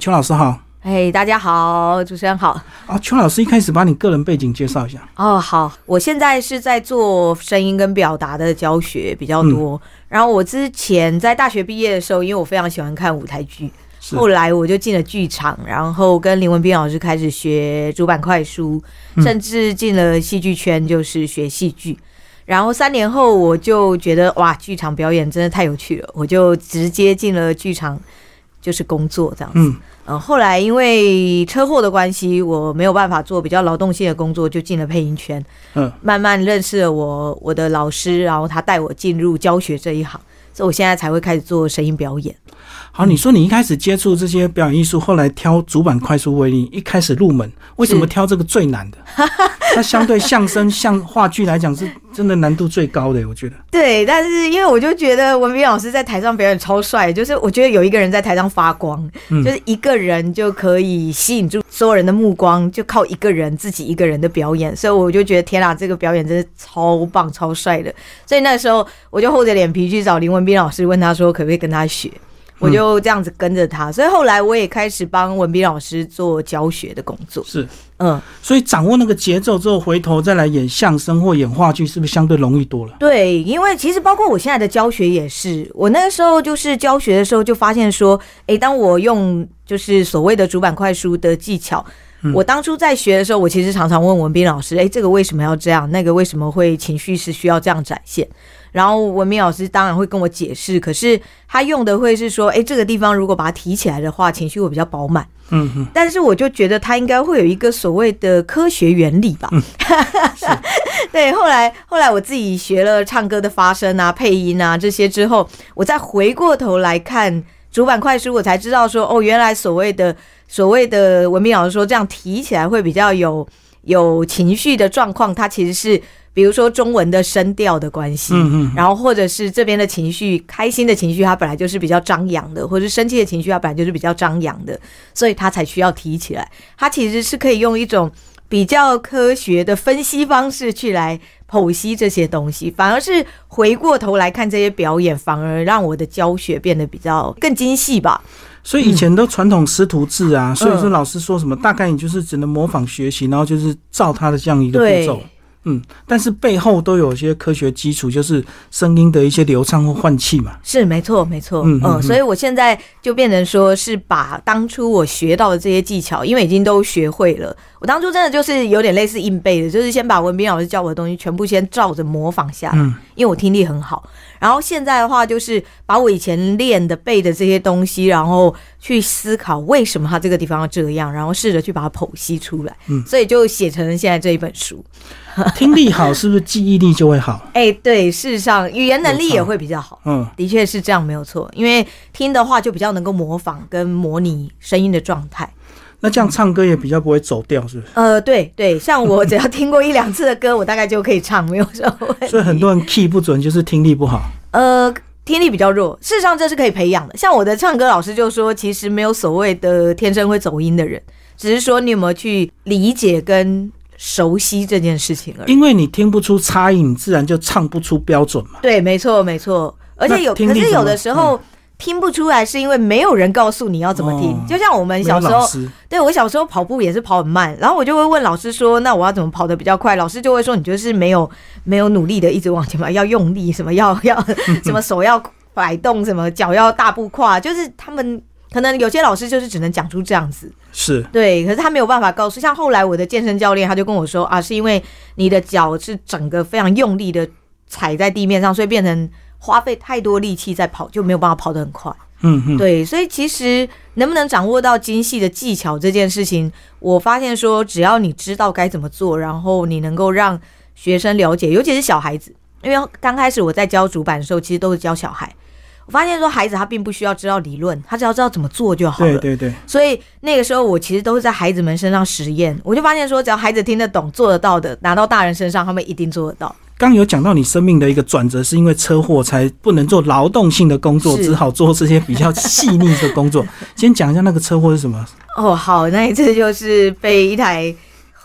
邱老师好，哎，大家好，主持人好。啊，邱老师一开始把你个人背景介绍一下。哦，好，我现在是在做声音跟表达的教学比较多。然后我之前在大学毕业的时候，因为我非常喜欢看舞台剧，后来我就进了剧场，然后跟林文斌老师开始学主板快书，甚至进了戏剧圈，就是学戏剧。然后三年后，我就觉得哇，剧场表演真的太有趣了，我就直接进了剧场。就是工作这样子，嗯，后来因为车祸的关系，我没有办法做比较劳动性的工作，就进了配音圈，嗯，慢慢认识了我我的老师，然后他带我进入教学这一行，所以我现在才会开始做声音表演。好，你说你一开始接触这些表演艺术，后来挑主板快速为例，一开始入门，为什么挑这个最难的？那相对相声、像话剧来讲，是真的难度最高的，我觉得。对，但是因为我就觉得文斌老师在台上表演超帅，就是我觉得有一个人在台上发光，就是一个人就可以吸引住所有人的目光，就靠一个人自己一个人的表演，所以我就觉得天啊，这个表演真的超棒、超帅的。所以那时候我就厚着脸皮去找林文斌老师，问他说可不可以跟他学。我就这样子跟着他，所以后来我也开始帮文斌老师做教学的工作。是，嗯，所以掌握那个节奏之后，回头再来演相声或演话剧，是不是相对容易多了？对，因为其实包括我现在的教学也是，我那个时候就是教学的时候就发现说，哎，当我用就是所谓的主板快书的技巧，我当初在学的时候，我其实常常问文斌老师，哎，这个为什么要这样？那个为什么会情绪是需要这样展现？然后文斌老师当然会跟我解释，可是他用的会是说，哎，这个地方如果把它提起来的话，情绪会比较饱满。嗯哼。但是我就觉得他应该会有一个所谓的科学原理吧。对，后来后来我自己学了唱歌的发声啊、配音啊这些之后，我再回过头来看主板快书，我才知道说，哦，原来所谓的所谓的文明老师说这样提起来会比较有有情绪的状况，它其实是。比如说中文的声调的关系，嗯嗯，然后或者是这边的情绪，开心的情绪，它本来就是比较张扬的，或者是生气的情绪，它本来就是比较张扬的，所以它才需要提起来。它其实是可以用一种比较科学的分析方式去来剖析这些东西，反而是回过头来看这些表演，反而让我的教学变得比较更精细吧。所以以前都传统师徒制啊，所以说老师说什么，大概你就是只能模仿学习，然后就是照他的这样一个步骤。嗯，但是背后都有一些科学基础，就是声音的一些流畅或换气嘛。是，没错，没错。嗯嗯，所以我现在就变成说是把当初我学到的这些技巧，因为已经都学会了。我当初真的就是有点类似硬背的，就是先把文斌老师教我的东西全部先照着模仿下来，因为我听力很好。然后现在的话，就是把我以前练的背的这些东西，然后去思考为什么它这个地方要这样，然后试着去把它剖析出来。嗯，所以就写成了现在这一本书。听力好是不是记忆力就会好？哎，对，事实上语言能力也会比较好。嗯，的确是这样，没有错。因为听的话就比较能够模仿跟模拟声音的状态。那这样唱歌也比较不会走调，是不是？呃，对对，像我 只要听过一两次的歌，我大概就可以唱，没有什么问题。所以很多人 key 不准，就是听力不好。呃，听力比较弱，事实上这是可以培养的。像我的唱歌老师就说，其实没有所谓的天生会走音的人，只是说你有没有去理解跟熟悉这件事情而已。因为你听不出差异，你自然就唱不出标准嘛。对，没错，没错。而且有，可是有的时候。听不出来是因为没有人告诉你要怎么听，就像我们小时候，对我小时候跑步也是跑很慢，然后我就会问老师说：“那我要怎么跑得比较快？”老师就会说：“你就是没有没有努力的一直往前跑，要用力，什么要要 什么手要摆动，什么脚要大步跨。”就是他们可能有些老师就是只能讲出这样子，是对，可是他没有办法告诉。像后来我的健身教练他就跟我说：“啊，是因为你的脚是整个非常用力的踩在地面上，所以变成。”花费太多力气在跑，就没有办法跑得很快。嗯嗯，对，所以其实能不能掌握到精细的技巧这件事情，我发现说，只要你知道该怎么做，然后你能够让学生了解，尤其是小孩子，因为刚开始我在教主板的时候，其实都是教小孩。我发现说，孩子他并不需要知道理论，他只要知道怎么做就好了。对对对。所以那个时候，我其实都是在孩子们身上实验，我就发现说，只要孩子听得懂、做得到的，拿到大人身上，他们一定做得到。刚有讲到你生命的一个转折，是因为车祸才不能做劳动性的工作，只好做这些比较细腻的工作。先讲一下那个车祸是什么？哦，好，那一次就是被一台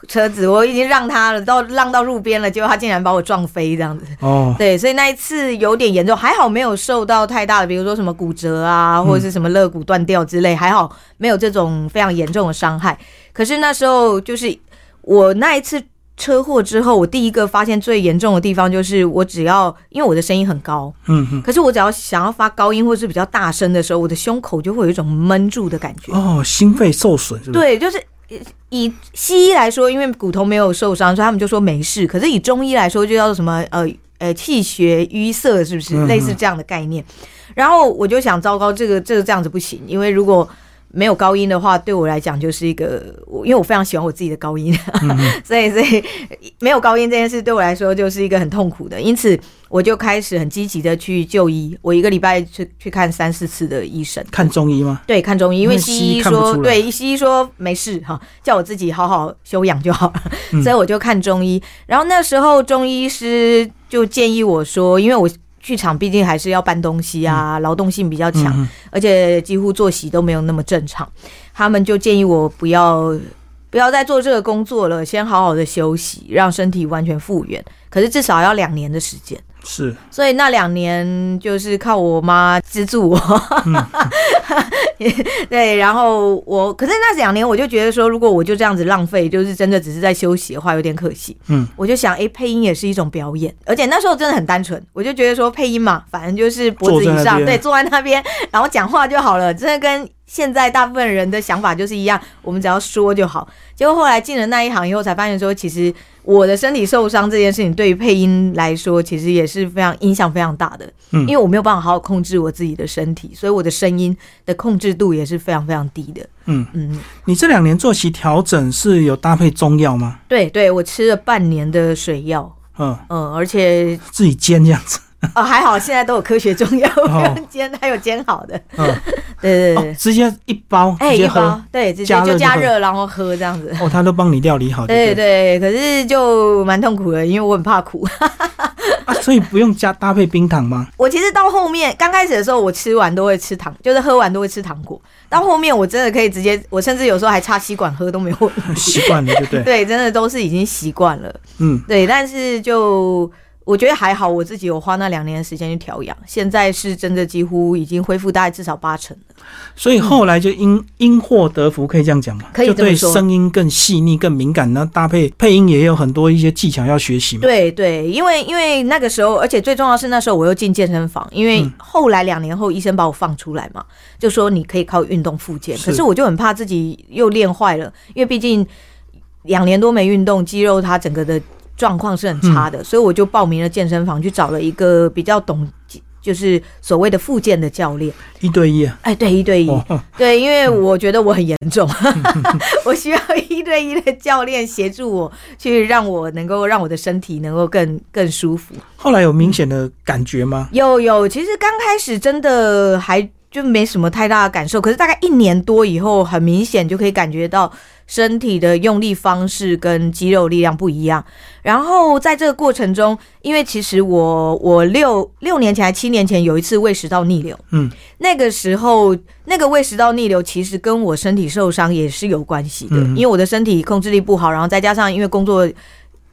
车子，我已经让他了，到让到路边了，结果他竟然把我撞飞这样子。哦，对，所以那一次有点严重，还好没有受到太大的，比如说什么骨折啊，或者是什么肋骨断掉之类，还好没有这种非常严重的伤害。可是那时候就是我那一次车祸之后，我第一个发现最严重的地方就是我只要因为我的声音很高，嗯哼，可是我只要想要发高音或是比较大声的时候，我的胸口就会有一种闷住的感觉。哦，心肺受损是不是？对，就是呃以西医来说，因为骨头没有受伤，所以他们就说没事。可是以中医来说，就叫做什么呃呃气血淤塞，是不是嗯类似这样的概念？然后我就想，糟糕，这个这个这样子不行，因为如果没有高音的话，对我来讲就是一个我，因为我非常喜欢我自己的高音，所以所以没有高音这件事对我来说就是一个很痛苦的，因此我就开始很积极的去就医，我一个礼拜去去看三四次的医生，看中医吗？对，看中医，因为西医说，对，西医说没事哈，叫我自己好好休养就好了，嗯。所以我就看中医。然后那时候中医师就建议我说，因为我剧场毕竟还是要搬东西啊，劳动性比较强，嗯而且几乎作息都没有那么正常，他们就建议我不要不要再做这个工作了，先好好的休息，让身体完全复原。可是至少要两年的时间。是，所以那两年就是靠我妈资助我，对，然后我，可是那两年我就觉得说，如果我就这样子浪费，就是真的只是在休息的话，有点可惜。嗯，我就想，哎、配音也是一种表演，而且那时候真的很单纯，我就觉得说配音嘛，反正就是脖子以上，对，坐在那边，然后讲话就好了，真的跟现在大部分人的想法就是一样，我们只要说就好。结果后来进了那一行以后，才发现说，其实我的身体受伤这件事情，对于配音来说，其实也是非常影响非常大的。嗯因为我没有办法好好控制我自己的身体，所以我的声音的控制度也是非常非常低的。嗯，嗯，你这两年作息调整是有搭配中药吗？对对，我吃了半年的水药，嗯，嗯，而且自己煎这样子。哦还好现在都有科学中药，煎，还有煎好的。嗯，对对对，，哦直接一包哎、一。包对，直接就加热然后喝这样子。哦，他都帮你料理好就对对。对，可是就蛮痛苦的，因为我很怕苦。啊，所以不用加搭配冰糖吗？我其实到后面刚开始的时候，我吃完都会吃糖，就是喝完都会吃糖果。到后面我真的可以直接，我甚至有时候还插吸管喝都没有问题。习惯了，对不对？对，真的都是已经习惯了。嗯，对，但是就我觉得还好，我自己有花那两年的时间去调养，现在是真的几乎已经恢复大概至少八成了。所以后来就因因祸得福，可以这样讲嘛？可以就对声音更细腻、更敏感，然后搭配配音也有很多一些技巧要学习嘛。对对，因为因为那个时候，而且最重要是那时候我又进健身房，因为嗯后来两年后医生把我放出来嘛，就说你可以靠运动复健，可是我就很怕自己又练坏了，因为毕竟两年多没运动，肌肉它整个的状况是很差嗯的，所以我就报名了健身房，去找了一个比较懂。就是所谓的复健的教练，一对一啊。哎，对，一对一，哦，对，因为我觉得我很严重，我需要一对一的教练协助我，去让我能够让我的身体能够更更舒服。后来有明显的感觉吗？有有，其实刚开始真的还就没什么太大的感受，可是大概一年多以后，很明显就可以感觉到身体的用力方式跟肌肉力量不一样。然后在这个过程中，因为其实我我六六年前还七年前有一次胃食道逆流，嗯，那个时候那个胃食道逆流其实跟我身体受伤也是有关系的，嗯因为我的身体控制力不好，然后再加上因为工作。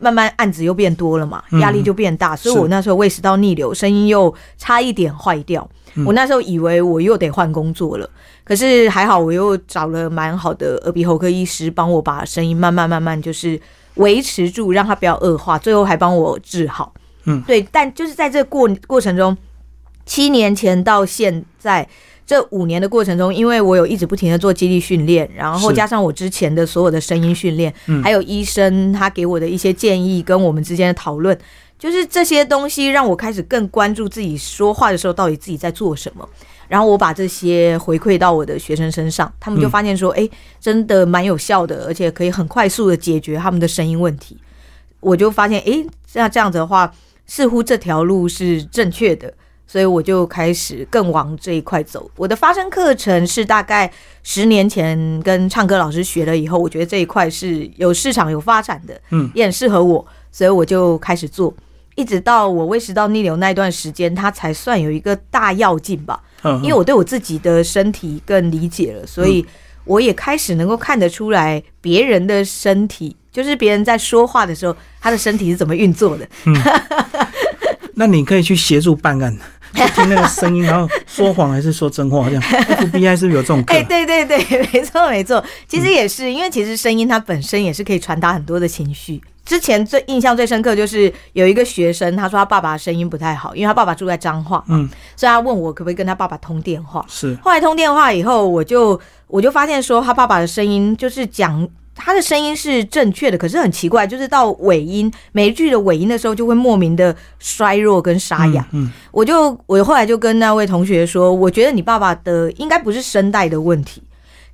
慢慢案子又变多了嘛，嗯压力就变大，所以我那时候胃食道逆流，声音又差一点坏掉。嗯我那时候以为我又得换工作了，可是还好我又找了蛮好的耳鼻喉科医师，帮我把声音慢慢慢慢就是维持住，让它不要恶化，最后还帮我治好。嗯，对，但就是在这过过程中，七年前到现在。这五年的过程中，因为我有一直不停的做肌力训练，然后加上我之前的所有的声音训练，嗯还有医生他给我的一些建议跟我们之间的讨论，就是这些东西让我开始更关注自己说话的时候到底自己在做什么。然后我把这些回馈到我的学生身上，他们就发现说，哎、真的蛮有效的，而且可以很快速的解决他们的声音问题。我就发现，哎，那这样子的话，似乎这条路是正确的，所以我就开始更往这一块走。我的发声课程是大概十年前跟唱歌老师学了以后，我觉得这一块是有市场、有发展的，嗯，也很适合我，所以我就开始做。一直到我胃食道逆流那一段时间，它才算有一个大要进吧。嗯，因为我对我自己的身体更理解了，所以我也开始能够看得出来别人的身体就是别人在说话的时候，他的身体是怎么运作的。那你可以去协助办案，去听那个声音，然后说谎还是说真话，这样 FBI 是不是有这种课？哎，对对对，没错没错，其实也是，因为其实声音它本身也是可以传达很多的情绪。之前最印象最深刻就是有一个学生，他说他爸爸声音不太好，因为他爸爸住在彰化，嗯，所以他问我可不可以跟他爸爸通电话。是，后来通电话以后，我就我就发现说他爸爸的声音就是讲。他的声音是正确的，可是很奇怪，就是到尾音每一句的尾音的时候，就会莫名的衰弱跟沙哑。嗯，我就我后来就跟那位同学说，我觉得你爸爸的应该不是声带的问题，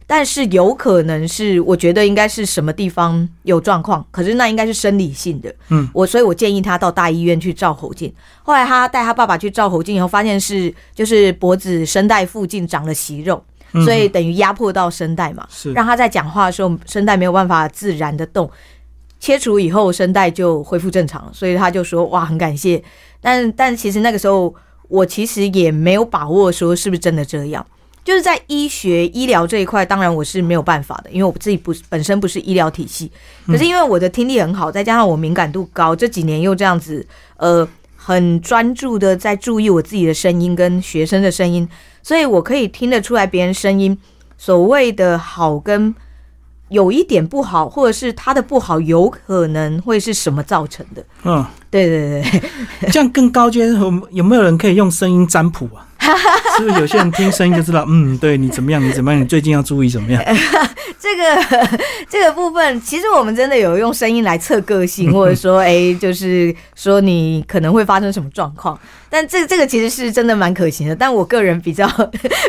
但是有可能是，我觉得应该是什么地方有状况，可是那应该是生理性的。嗯，我所以我建议他到大医院去照喉镜。后来他带他爸爸去照喉镜以后，发现是就是脖子声带附近长了息肉。所以等于压迫到声带嘛，是。让他在讲话的时候声带没有办法自然的动，切除以后声带就恢复正常，所以他就说哇很感谢，但但其实那个时候我其实也没有把握说是不是真的这样，就是在医学医疗这一块，当然我是没有办法的，因为我自己不本身不是医疗体系，可是因为我的听力很好，再加上我敏感度高，这几年又这样子呃很专注的在注意我自己的声音跟学生的声音。所以我可以听得出来别人声音所谓的好跟有一点不好，或者是他的不好有可能会是什么造成的？嗯，对对对，这样更高阶，有有没有人可以用声音占卜啊？是不是有些人听声音就知道？嗯，对你怎么样？你怎么样？你最近要注意怎么样？这个这个部分，其实我们真的有用声音来测个性，或者说，哎，就是说你可能会发生什么状况。但这这个其实是真的蛮可行的，但我个人比较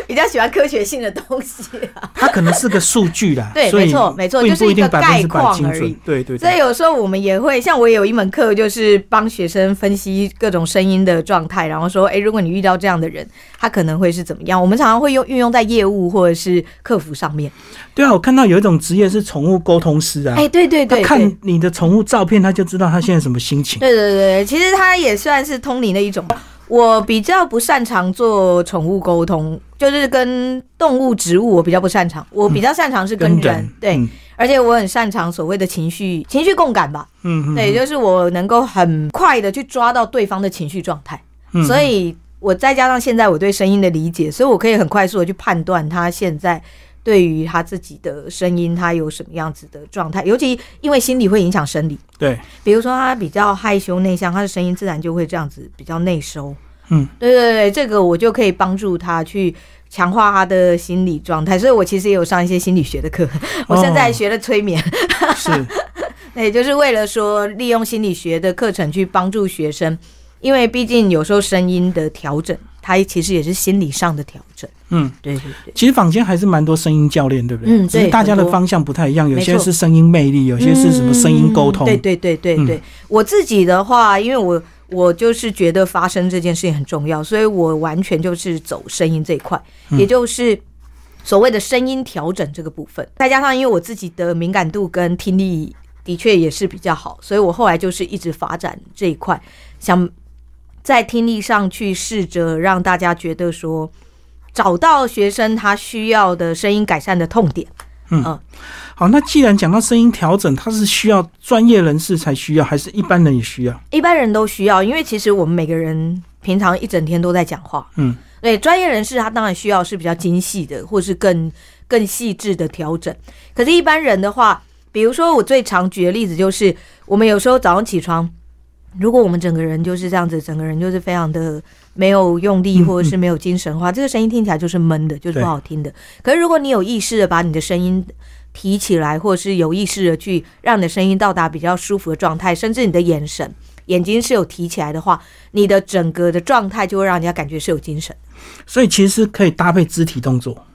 比较喜欢科学性的东西啊。它可能是个数据啦，对，没错没错，就是一个概况而已。对对。所以有时候我们也会，像我也有一门课，就是帮学生分析各种声音的状态，然后说，哎，如果你遇到这样的人，他可能会是怎么样？我们常常会用运用在业务或者是客服上面。对啊，我看到有一种职业是宠物沟通师啊。哎，对对对，看你的宠物照片，他就知道他现在什么心情。对对对，其实他也算是通灵的一种。我比较不擅长做宠物沟通，就是跟动物、植物，我比较不擅长。我比较擅长是跟人，对，而且我很擅长所谓的情绪、情绪共感吧。嗯，对，就是我能够很快的去抓到对方的情绪状态。所以，我再加上现在我对声音的理解，所以我可以很快速的去判断他现在对于他自己的声音，他有什么样子的状态。尤其因为心理会影响生理，对，比如说他比较害羞内向，他的声音自然就会这样子比较内收。嗯，对对对，这个我就可以帮助他去强化他的心理状态，所以我其实也有上一些心理学的课，我现在学了催眠，是，那也就是为了说利用心理学的课程去帮助学生，因为毕竟有时候声音的调整，它其实也是心理上的调整。嗯，对对对，其实坊间还是蛮多声音教练，对不对？嗯，对，大家的方向不太一样，有些是声音魅力，有些是什么声音沟通。对对对对对，我自己的话，因为我。我就是觉得发声这件事情很重要，所以我完全就是走声音这一块，也就是所谓的声音调整这个部分。再加上因为我自己的敏感度跟听力的确也是比较好，所以我后来就是一直发展这一块，想在听力上去试着让大家觉得说，找到学生他需要的声音改善的痛点。嗯。好，那既然讲到声音调整，它是需要专业人士才需要，还是一般人也需要？一般人都需要，因为其实我们每个人平常一整天都在讲话。嗯，对，专业人士他当然需要是比较精细的，或是更更细致的调整。可是，一般人的话，比如说我最常举的例子就是，我们有时候早上起床，如果我们整个人就是这样子，整个人就是非常的没有用力，或者是没有精神的话，这个声音听起来就是闷的，就是不好听的。可是，如果你有意识的把你的声音提起来，或者是有意识的去让你的声音到达比较舒服的状态，甚至你的眼神、眼睛是有提起来的话，你的整个的状态就会让人家感觉是有精神。所以其实可以搭配肢体动作。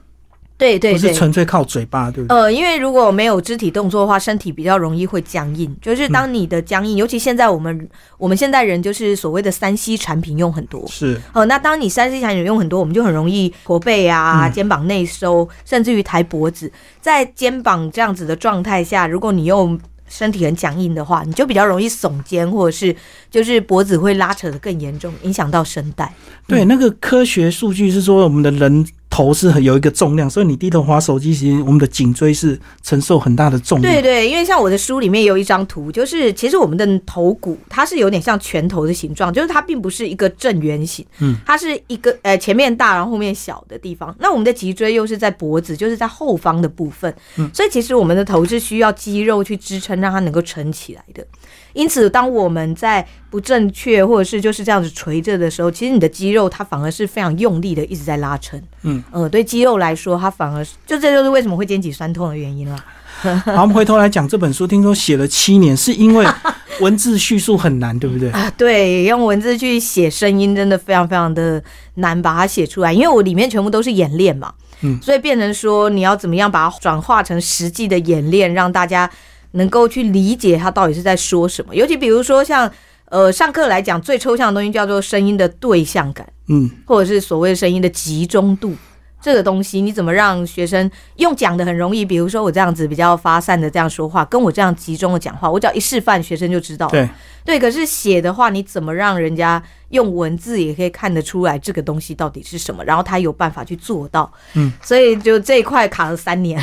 对对，不是纯粹靠嘴巴，对不对？呃，因为如果没有肢体动作的话，身体比较容易会僵硬。就是当你的僵硬，尤其现在我们我们现代人就是所谓的三 C 产品用很多，是哦。那当你三 C 产品用很多，我们就很容易驼背啊，肩膀内收，甚至于抬脖子。在肩膀这样子的状态下，如果你用身体很僵硬的话，你就比较容易耸肩，或者是就是脖子会拉扯的更严重，影响到声带。对，那个科学数据是说，我们的人。头是有一个重量，所以你低头滑手机，其实我们的颈椎是承受很大的重量。对对，因为像我的书里面有一张图，就是其实我们的头骨它是有点像拳头的形状，就是它并不是一个正圆形，嗯，它是一个呃前面大然后后面小的地方。那我们的脊椎又是在脖子，就是在后方的部分，嗯，所以其实我们的头是需要肌肉去支撑，让它能够撑起来的。因此，当我们在不正确或者是就是这样子垂着的时候，其实你的肌肉它反而是非常用力的一直在拉伸。嗯，呃，对肌肉来说，它反而就这就是为什么会肩颈酸痛的原因了。好，我们回头来讲这本书，听说写了七年，是因为 文字叙述很难，对不对？啊，对，用文字去写声音真的非常非常的难把它写出来，因为我里面全部都是演练嘛。嗯，所以变成说你要怎么样把它转化成实际的演练，让大家。能够去理解他到底是在说什么，尤其比如说像呃上课来讲最抽象的东西叫做声音的对象感，嗯，或者是所谓声音的集中度这个东西，你怎么让学生用讲的很容易？比如说我这样子比较发散的这样说话，跟我这样集中的讲话，我只要一示范，学生就知道。对对，可是写的话，你怎么让人家用文字也可以看得出来这个东西到底是什么？然后他有办法去做到。嗯，所以就这一块卡了三年。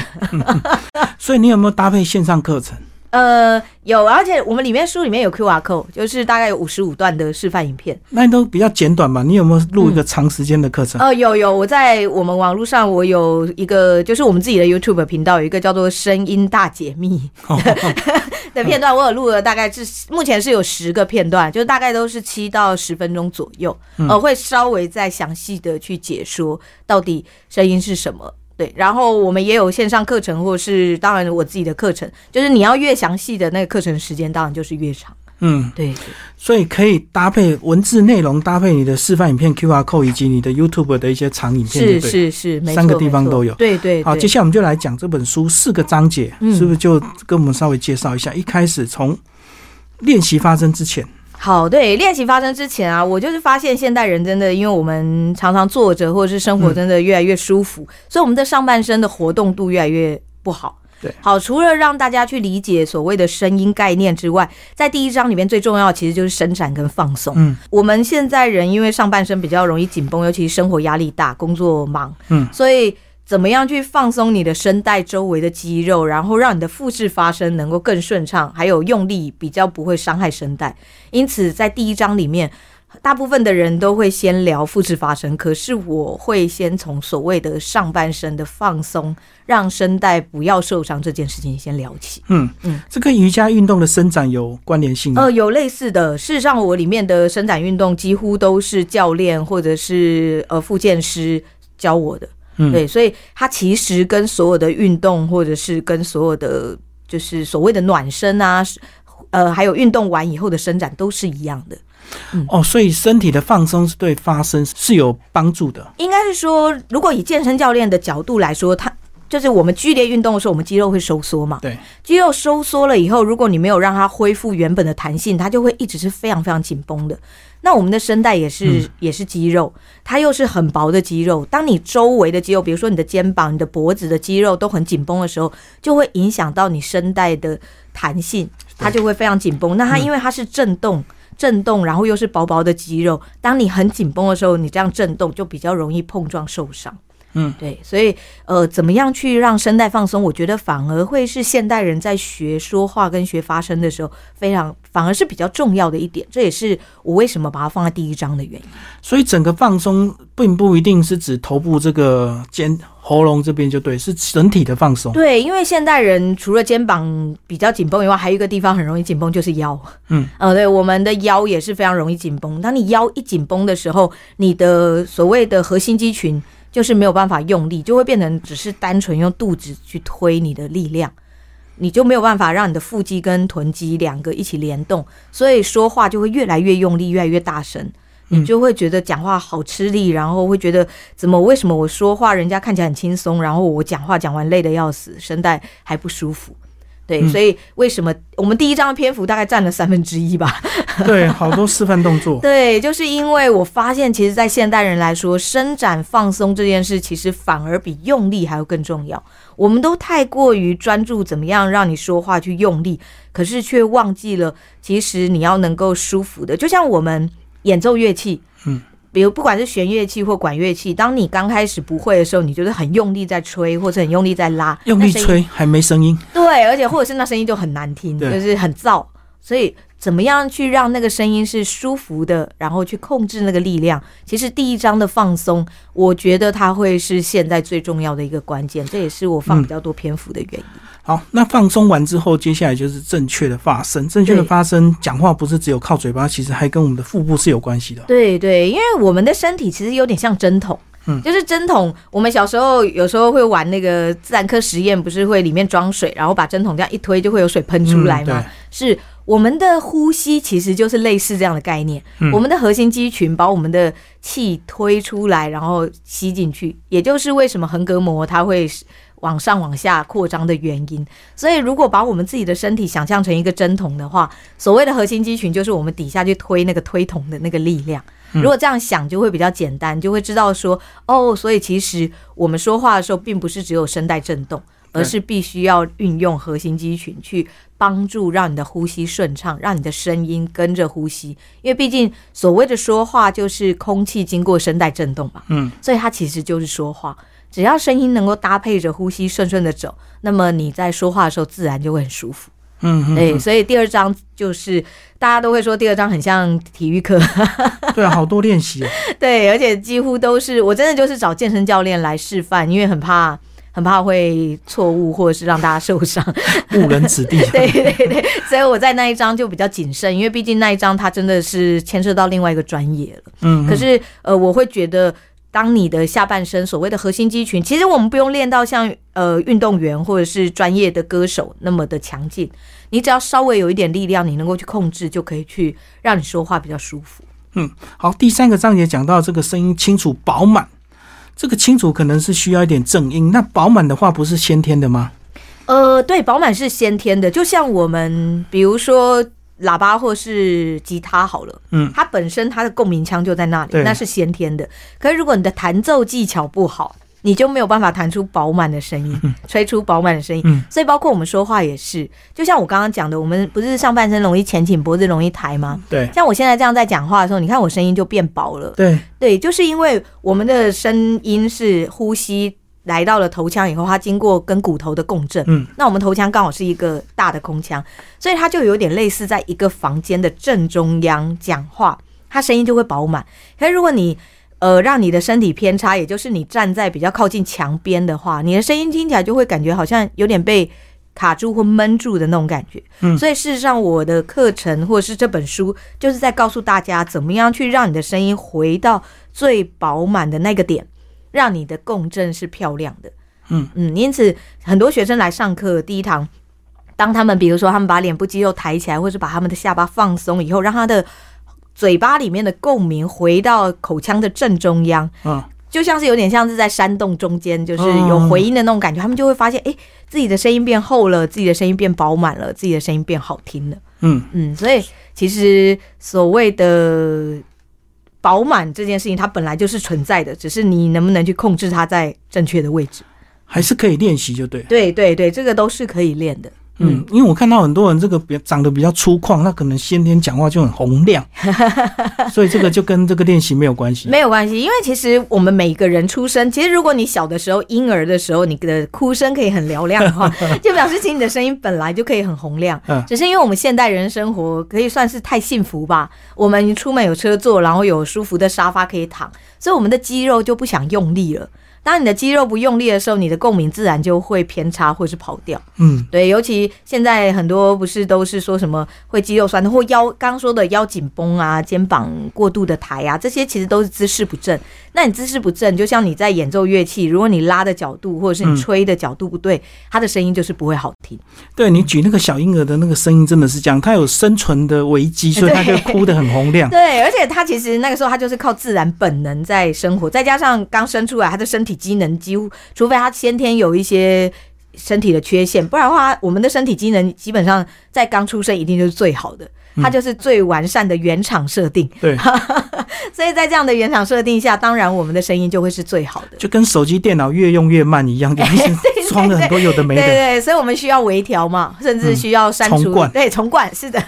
所以你有没有搭配线上课程？呃，有，而且我们里面书里面有 Q R code，就是大概有五十五段的示范影片。那都比较简短嘛？你有没有录一个长时间的课程？呃，有有，我在我们网络上，我有一个，就是我们自己的 YouTube 频道，有一个叫做“声音大解密” 的片段，我有录了，大概是目前是有十个片段，就大概都是七到十分钟左右，呃，会稍微再详细的去解说到底声音是什么。对，然后我们也有线上课程，或是当然我自己的课程，就是你要越详细的那个课程时间，当然就是越长。嗯，对，所以可以搭配文字内容，搭配你的示范影片 Q R code 以及你的 YouTube 的一些长影片，是是是，三个地方都有。对对。好，接下来我们就来讲这本书四个章节，是不是就跟我们稍微介绍一下？一开始从练习发生之前。好，对，练习发生之前啊，我就是发现现代人真的，因为我们常常坐着或者是生活真的越来越舒服，所以我们的上半身的活动度越来越不好。对，好，除了让大家去理解所谓的声音概念之外，在第一章里面最重要的其实就是伸展跟放松。嗯，我们现在人因为上半身比较容易紧绷，尤其是生活压力大、工作忙，嗯，所以。怎么样去放松你的声带周围的肌肉，然后让你的复式发声能够更顺畅，还有用力比较不会伤害声带。因此，在第一章里面，大部分的人都会先聊复式发声，可是我会先从所谓的上半身的放松，让声带不要受伤这件事情先聊起。嗯嗯，这跟瑜伽运动的伸展有关联性吗？呃，有类似的。事实上，我里面的伸展运动几乎都是教练或者是呃复健师教我的。对，所以它其实跟所有的运动，或者是跟所有的就是所谓的暖身啊，呃，还有运动完以后的伸展都是一样的。哦，所以身体的放松是对发声是有帮助的。应该是说，如果以健身教练的角度来说，他就是我们剧烈运动的时候，我们肌肉会收缩嘛？对，肌肉收缩了以后，如果你没有让它恢复原本的弹性，它就会一直是非常非常紧绷的。那我们的声带也是也是肌肉，它又是很薄的肌肉。当你周围的肌肉，比如说你的肩膀、你的脖子的肌肉都很紧绷的时候，就会影响到你声带的弹性，它就会非常紧绷。那它因为它是震动，震动，然后又是薄薄的肌肉，当你很紧绷的时候，你这样震动就比较容易碰撞受伤。嗯，对，所以呃，怎么样去让声带放松？我觉得反而会是现代人在学说话跟学发声的时候，非常反而是比较重要的一点。这也是我为什么把它放在第一章的原因。所以整个放松并不一定是指头部这个肩喉咙这边就对，是整体的放松。对，因为现代人除了肩膀比较紧绷以外，还有一个地方很容易紧绷，就是腰。嗯，呃，对，我们的腰也是非常容易紧绷。当你腰一紧绷的时候，你的所谓的核心肌群。就是没有办法用力，就会变成只是单纯用肚子去推你的力量，你就没有办法让你的腹肌跟臀肌两个一起联动，所以说话就会越来越用力，越来越大声，你就会觉得讲话好吃力，然后会觉得怎么为什么我说话人家看起来很轻松，然后我讲话讲完累的要死，声带还不舒服。对，所以为什么我们第一章的篇幅大概占了三分之一吧？对，好多示范动作。对，就是因为我发现，其实，在现代人来说，伸展放松这件事，其实反而比用力还要更重要。我们都太过于专注怎么样让你说话去用力，可是却忘记了，其实你要能够舒服的，就像我们演奏乐器，嗯。比如不管是弦乐器或管乐器，当你刚开始不会的时候，你就是很用力在吹，或者很用力在拉，用力吹还没声音。对，而且或者是那声音就很难听，就是很燥，所以。怎么样去让那个声音是舒服的，然后去控制那个力量？其实第一章的放松，我觉得它会是现在最重要的一个关键，这也是我放比较多篇幅的原因。好，那放松完之后，接下来就是正确的发声。正确的发声，讲话不是只有靠嘴巴，其实还跟我们的腹部是有关系的。对对，因为我们的身体其实有点像针筒，嗯，就是针筒。我们小时候有时候会玩那个自然科实验，不是会里面装水，然后把针筒这样一推，就会有水喷出来吗？是。我们的呼吸其实就是类似这样的概念，我们的核心肌群把我们的气推出来，然后吸进去，也就是为什么横膈膜它会往上往下扩张的原因。所以，如果把我们自己的身体想象成一个针筒的话，所谓的核心肌群就是我们底下去推那个推筒的那个力量。如果这样想，就会比较简单，就会知道说，哦，所以其实我们说话的时候，并不是只有声带震动。而是必须要运用核心肌群去帮助，让你的呼吸顺畅，让你的声音跟着呼吸。因为毕竟所谓的说话就是空气经过声带震动嘛，嗯，所以它其实就是说话。只要声音能够搭配着呼吸顺顺的走，那么你在说话的时候自然就会很舒服。嗯，对，所以第二章就是大家都会说第二章很像体育课，对啊，好多练习。对，而且几乎都是我真的就是找健身教练来示范，因为很怕。很怕会错误，或者是让大家受伤，误人子弟。对对对，所以我在那一章就比较谨慎，因为毕竟那一章它真的是牵涉到另外一个专业了。嗯，可是呃，我会觉得，当你的下半身所谓的核心肌群，其实我们不用练到像呃运动员或者是专业的歌手那么的强劲，你只要稍微有一点力量，你能够去控制，就可以去让你说话比较舒服。嗯，好，第三个章节讲到这个声音清楚饱满。这个清楚可能是需要一点正音，那饱满的话不是先天的吗？呃，对，饱满是先天的，就像我们比如说喇叭或是吉他好了，嗯，它本身它的共鸣腔就在那里，那是先天的。可是如果你的弹奏技巧不好，你就没有办法弹出饱满的声音，吹出饱满的声音。所以包括我们说话也是，就像我刚刚讲的，我们不是上半身容易前倾，脖子容易抬吗？对。像我现在这样在讲话的时候，你看我声音就变薄了。对对，就是因为我们的声音是呼吸来到了头腔以后，它经过跟骨头的共振。嗯。那我们头腔刚好是一个大的空腔，所以它就有点类似在一个房间的正中央讲话，它声音就会饱满。可是如果你呃，让你的身体偏差，也就是你站在比较靠近墙边的话，你的声音听起来就会感觉好像有点被卡住或闷住的那种感觉。嗯，所以事实上，我的课程或者是这本书，就是在告诉大家怎么样去让你的声音回到最饱满的那个点，让你的共振是漂亮的。嗯嗯，因此很多学生来上课第一堂，当他们比如说他们把脸部肌肉抬起来，或是把他们的下巴放松以后，让他的嘴巴里面的共鸣回到口腔的正中央，嗯，就像是有点像是在山洞中间，就是有回音的那种感觉。他们就会发现，哎，自己的声音变厚了，自己的声音变饱满了，自己的声音变好听了。嗯嗯，所以其实所谓的饱满这件事情，它本来就是存在的，只是你能不能去控制它在正确的位置，还是可以练习就对。对对对，这个都是可以练的。嗯，因为我看到很多人这个比长得比较粗犷，那可能先天讲话就很洪亮，所以这个就跟这个练习没有关系。没有关系，因为其实我们每个人出生，其实如果你小的时候婴儿的时候，你的哭声可以很嘹亮的话，就表示其实你的声音本来就可以很洪亮。嗯，只是因为我们现代人生活可以算是太幸福吧，我们出门有车坐，然后有舒服的沙发可以躺，所以我们的肌肉就不想用力了。当你的肌肉不用力的时候，你的共鸣自然就会偏差或是跑掉。嗯，对，尤其现在很多不是都是说什么会肌肉酸痛或腰，刚刚说的腰紧绷啊，肩膀过度的抬啊，这些其实都是姿势不正。那你姿势不正，就像你在演奏乐器，如果你拉的角度或者是你吹的角度不对，它的声音就是不会好听。对你举那个小婴儿的那个声音，真的是这样，他有生存的危机，所以 他就哭得很洪亮。对，而且他其实那个时候他就是靠自然本能在生活，再加上刚生出来，他的身体。机能几乎，除非他先天有一些身体的缺陷，不然的话，我们的身体机能基本上在刚出生一定就是最好的，它就是最完善的原厂设定。对，所以在这样的原厂设定下，当然我们的声音就会是最好的。就跟手机电脑越用越慢一样，里面 装了很多有的没的。对对，所以我们需要微调嘛，甚至需要删除。对，重灌 是的，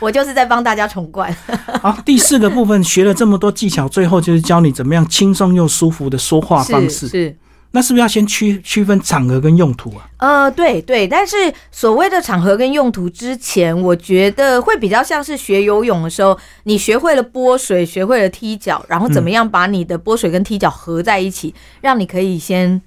我就是在帮大家重灌。好，第四个部分学了这么多技巧，最后就是教你怎么样轻松又舒服的说话方式。是。那是不是要先区区分场合跟用途啊？呃，对对，但是所谓的场合跟用途之前，我觉得会比较像是学游泳的时候，你学会了拨水，学会了踢脚，然后怎么样把你的拨水跟踢脚合在一起，让你可以先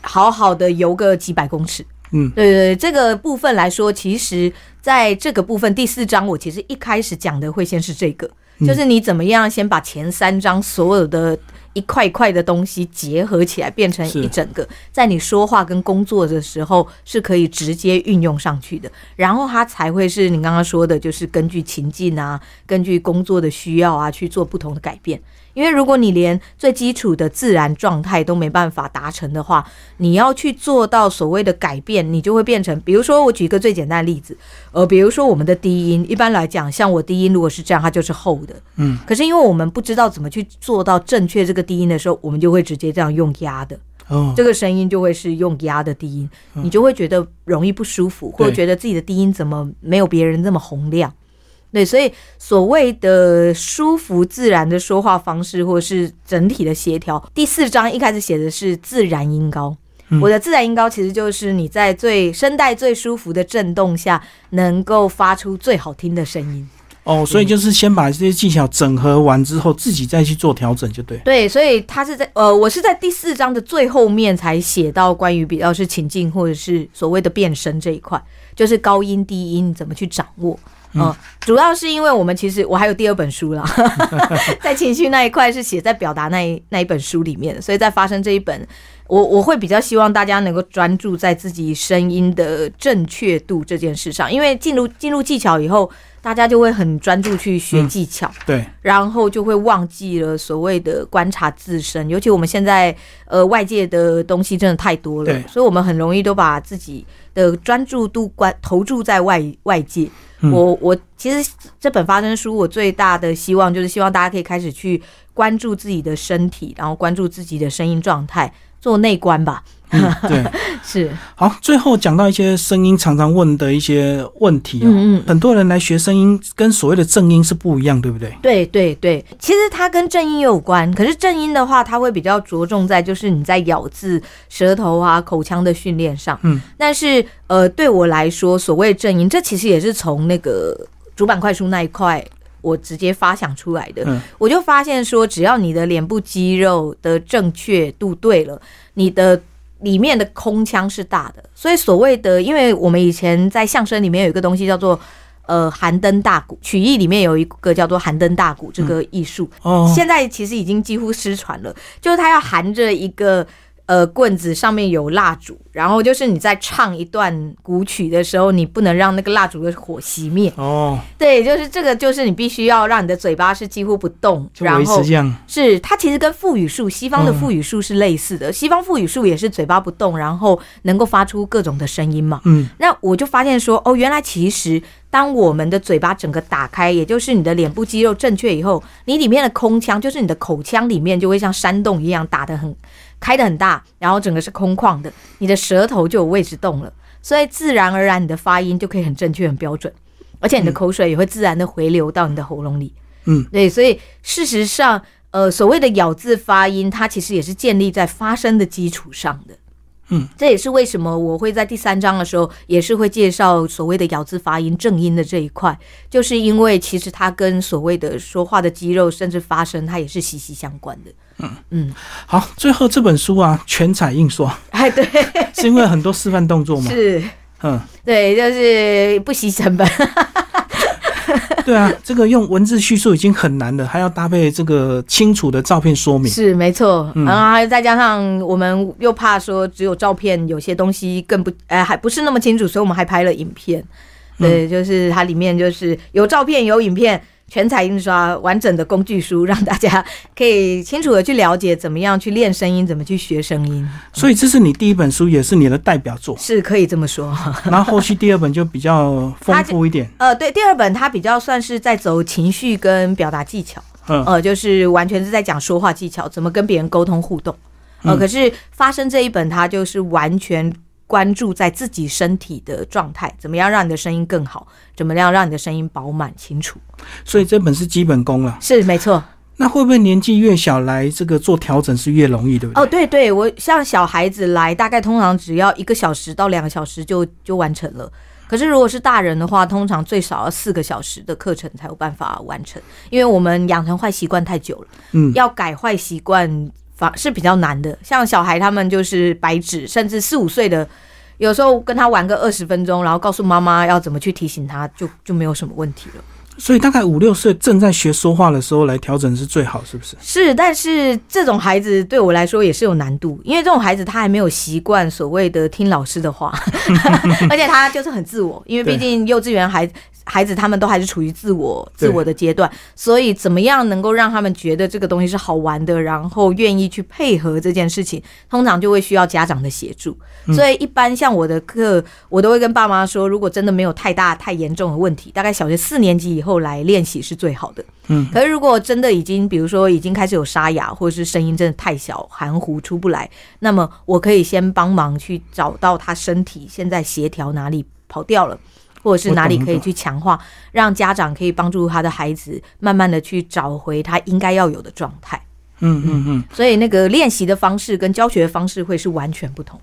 好好的游个几百公尺。嗯，对对，这个部分来说，其实在这个部分第四章，我其实一开始讲的会先是这个，就是你怎么样先把前三章所有的。一块一块的东西结合起来变成一整个，在你说话跟工作的时候是可以直接运用上去的，然后它才会是你刚刚说的，就是根据情境啊，根据工作的需要啊去做不同的改变。因为如果你连最基础的自然状态都没办法达成的话，你要去做到所谓的改变，你就会变成，比如说我举一个最简单的例子，呃，比如说我们的低音，一般来讲，像我低音如果是这样，它就是厚的，嗯，可是因为我们不知道怎么去做到正确这个低音的时候，我们就会直接这样用压的，哦，这个声音就会是用压的低音，你就会觉得容易不舒服，或者觉得自己的低音怎么没有别人那么洪亮。对，所以所谓的舒服自然的说话方式，或者是整体的协调，第四章一开始写的是自然音高。我的自然音高其实就是你在最声带最舒服的震动下，能够发出最好听的声音。哦，所以就是先把这些技巧整合完之后，自己再去做调整就对。对，所以他是在呃，我是在第四章的最后面才写到关于比较是情境或者是所谓的变声这一块，就是高音低音怎么去掌握。嗯，主要是因为我们其实我还有第二本书啦，在情绪那一块是写在表达那一那一本书里面，所以在发生这一本，我我会比较希望大家能够专注在自己声音的正确度这件事上，因为进入进入技巧以后，大家就会很专注去学技巧，对，然后就会忘记了所谓的观察自身，尤其我们现在呃外界的东西真的太多了，所以我们很容易都把自己的专注度关投注在外外界。我我其实这本发声书，我最大的希望就是希望大家可以开始去关注自己的身体，然后关注自己的声音状态，做内观吧。对，是好。最后讲到一些声音常常问的一些问题啊，嗯嗯，很多人来学声音，跟所谓的正音是不一样，对不对？对对对，其实它跟正音有关，可是正音的话，它会比较着重在就是你在咬字、舌头啊、口腔的训练上。嗯，但是呃，对我来说，所谓正音，这其实也是从那个主板快书那一块我直接发想出来的。嗯，我就发现说，只要你的脸部肌肉的正确度对了，你的里面的空腔是大的，所以所谓的，因为我们以前在相声里面有一个东西叫做呃寒灯大鼓，曲艺里面有一个叫做寒灯大鼓这个艺术，哦，现在其实已经几乎失传了，就是它要含着一个。呃，棍子上面有蜡烛，然后就是你在唱一段古曲的时候，你不能让那个蜡烛的火熄灭。哦，对，就是这个，就是你必须要让你的嘴巴是几乎不动，然后是它其实跟腹语术，西方的腹语术是类似的。西方腹语术也是嘴巴不动，然后能够发出各种的声音嘛。嗯，那我就发现说，哦，原来其实当我们的嘴巴整个打开，也就是你的脸部肌肉正确以后，你里面的空腔，就是你的口腔里面就会像山洞一样打得很。开的很大，然后整个是空旷的，你的舌头就有位置动了，所以自然而然你的发音就可以很正确、很标准，而且你的口水也会自然的回流到你的喉咙里。嗯，对，所以事实上，呃，所谓的咬字发音，它其实也是建立在发声的基础上的。嗯，这也是为什么我会在第三章的时候，也是会介绍所谓的咬字发音正音的这一块，就是因为其实它跟所谓的说话的肌肉甚至发声，它也是息息相关的。嗯。嗯，好，最后这本书啊，全彩印刷，哎，对，是因为很多示范动作吗？是，嗯，对，就是不惜成本。对啊，这个用文字叙述已经很难了，还要搭配这个清楚的照片说明。是没错，然后再加上我们又怕说只有照片，有些东西更不，呃，还不是那么清楚，所以我们还拍了影片。对，就是它里面就是有照片有影片。全彩印刷完整的工具书，让大家可以清楚的去了解怎么样去练声音，怎么去学声音。所以这是你第一本书，也是你的代表作，是可以这么说。然后后续第二本就比较丰富一点。呃，对，第二本它比较算是在走情绪跟表达技巧。嗯呃，就是完全是在讲说话技巧，怎么跟别人沟通互动。呃，嗯可是发生这一本，它就是完全关注在自己身体的状态，怎么样让你的声音更好，怎么样让你的声音饱满清楚。所以这本是基本功了。是没错。那会不会年纪越小来这个做调整是越容易，对不对？哦，对对，我像小孩子来，大概通常只要一个小时到两个小时就就完成了。可是如果是大人的话，通常最少要四个小时的课程才有办法完成，因为我们养成坏习惯太久了，嗯，要改坏习惯反是比较难的。像小孩他们就是白纸，甚至四五岁的，有时候跟他玩个二十分钟，然后告诉妈妈要怎么去提醒他，就就没有什么问题了。所以大概五六岁正在学说话的时候来调整是最好，是不是？是，但是这种孩子对我来说也是有难度，因为这种孩子他还没有习惯所谓的听老师的话，而且他就是很自我，因为毕竟幼稚园孩孩子他们都还是处于自我自我的阶段，所以怎么样能够让他们觉得这个东西是好玩的，然后愿意去配合这件事情，通常就会需要家长的协助。所以一般像我的课，我都会跟爸妈说，如果真的没有太大太严重的问题，大概小学四年级以后来练习是最好的。嗯，可是如果真的已经，比如说已经开始有沙哑，或者是声音真的太小、含糊出不来，那么我可以先帮忙去找到他身体现在协调哪里跑掉了。或者是哪里可以去强化，让家长可以帮助他的孩子慢慢的去找回他应该要有的状态。嗯嗯嗯，所以那个练习的方式跟教学的方式会是完全不同。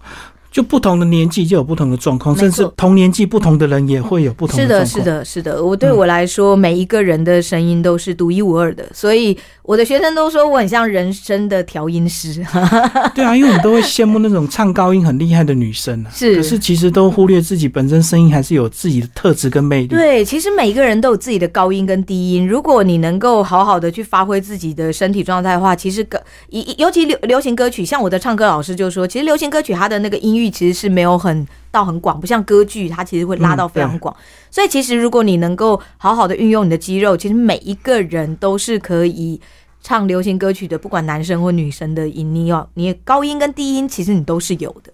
就不同的年纪就有不同的状况，甚至同年纪不同的人也会有不同是的，状况。是，的，是的。我对我来说，每一个人的声音都是独一无二的，所以我的学生都说我很像人生的调音师。对啊，因为我们都会羡慕那种唱高音很厉害的女生啊，是可是其实都忽略自己本身声音还是有自己的特质跟魅力。对，其实每一个人都有自己的高音跟低音。如果你能够好好的去发挥自己的身体状态的话，其实歌，尤尤其流流行歌曲，像我的唱歌老师就说，其实流行歌曲它的那个音域其实是没有很到很广，不像歌剧，它其实会拉到非常广。所以其实如果你能够好好的运用你的肌肉，其实每一个人都是可以。唱流行歌曲的，不管男生或女生的音，你要你高音跟低音，其实你都是有的。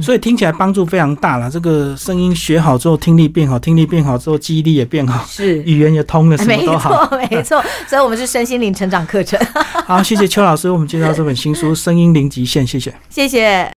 所以听起来帮助非常大了。这个声音学好之后，听力变好，听力变好之后，记忆力也变好，是，语言也通了，什么没都好。错，没错。所以我们是身心灵成长课程。好，谢谢邱老师，为我们介绍这本新书《声音零极限》，谢谢。谢谢。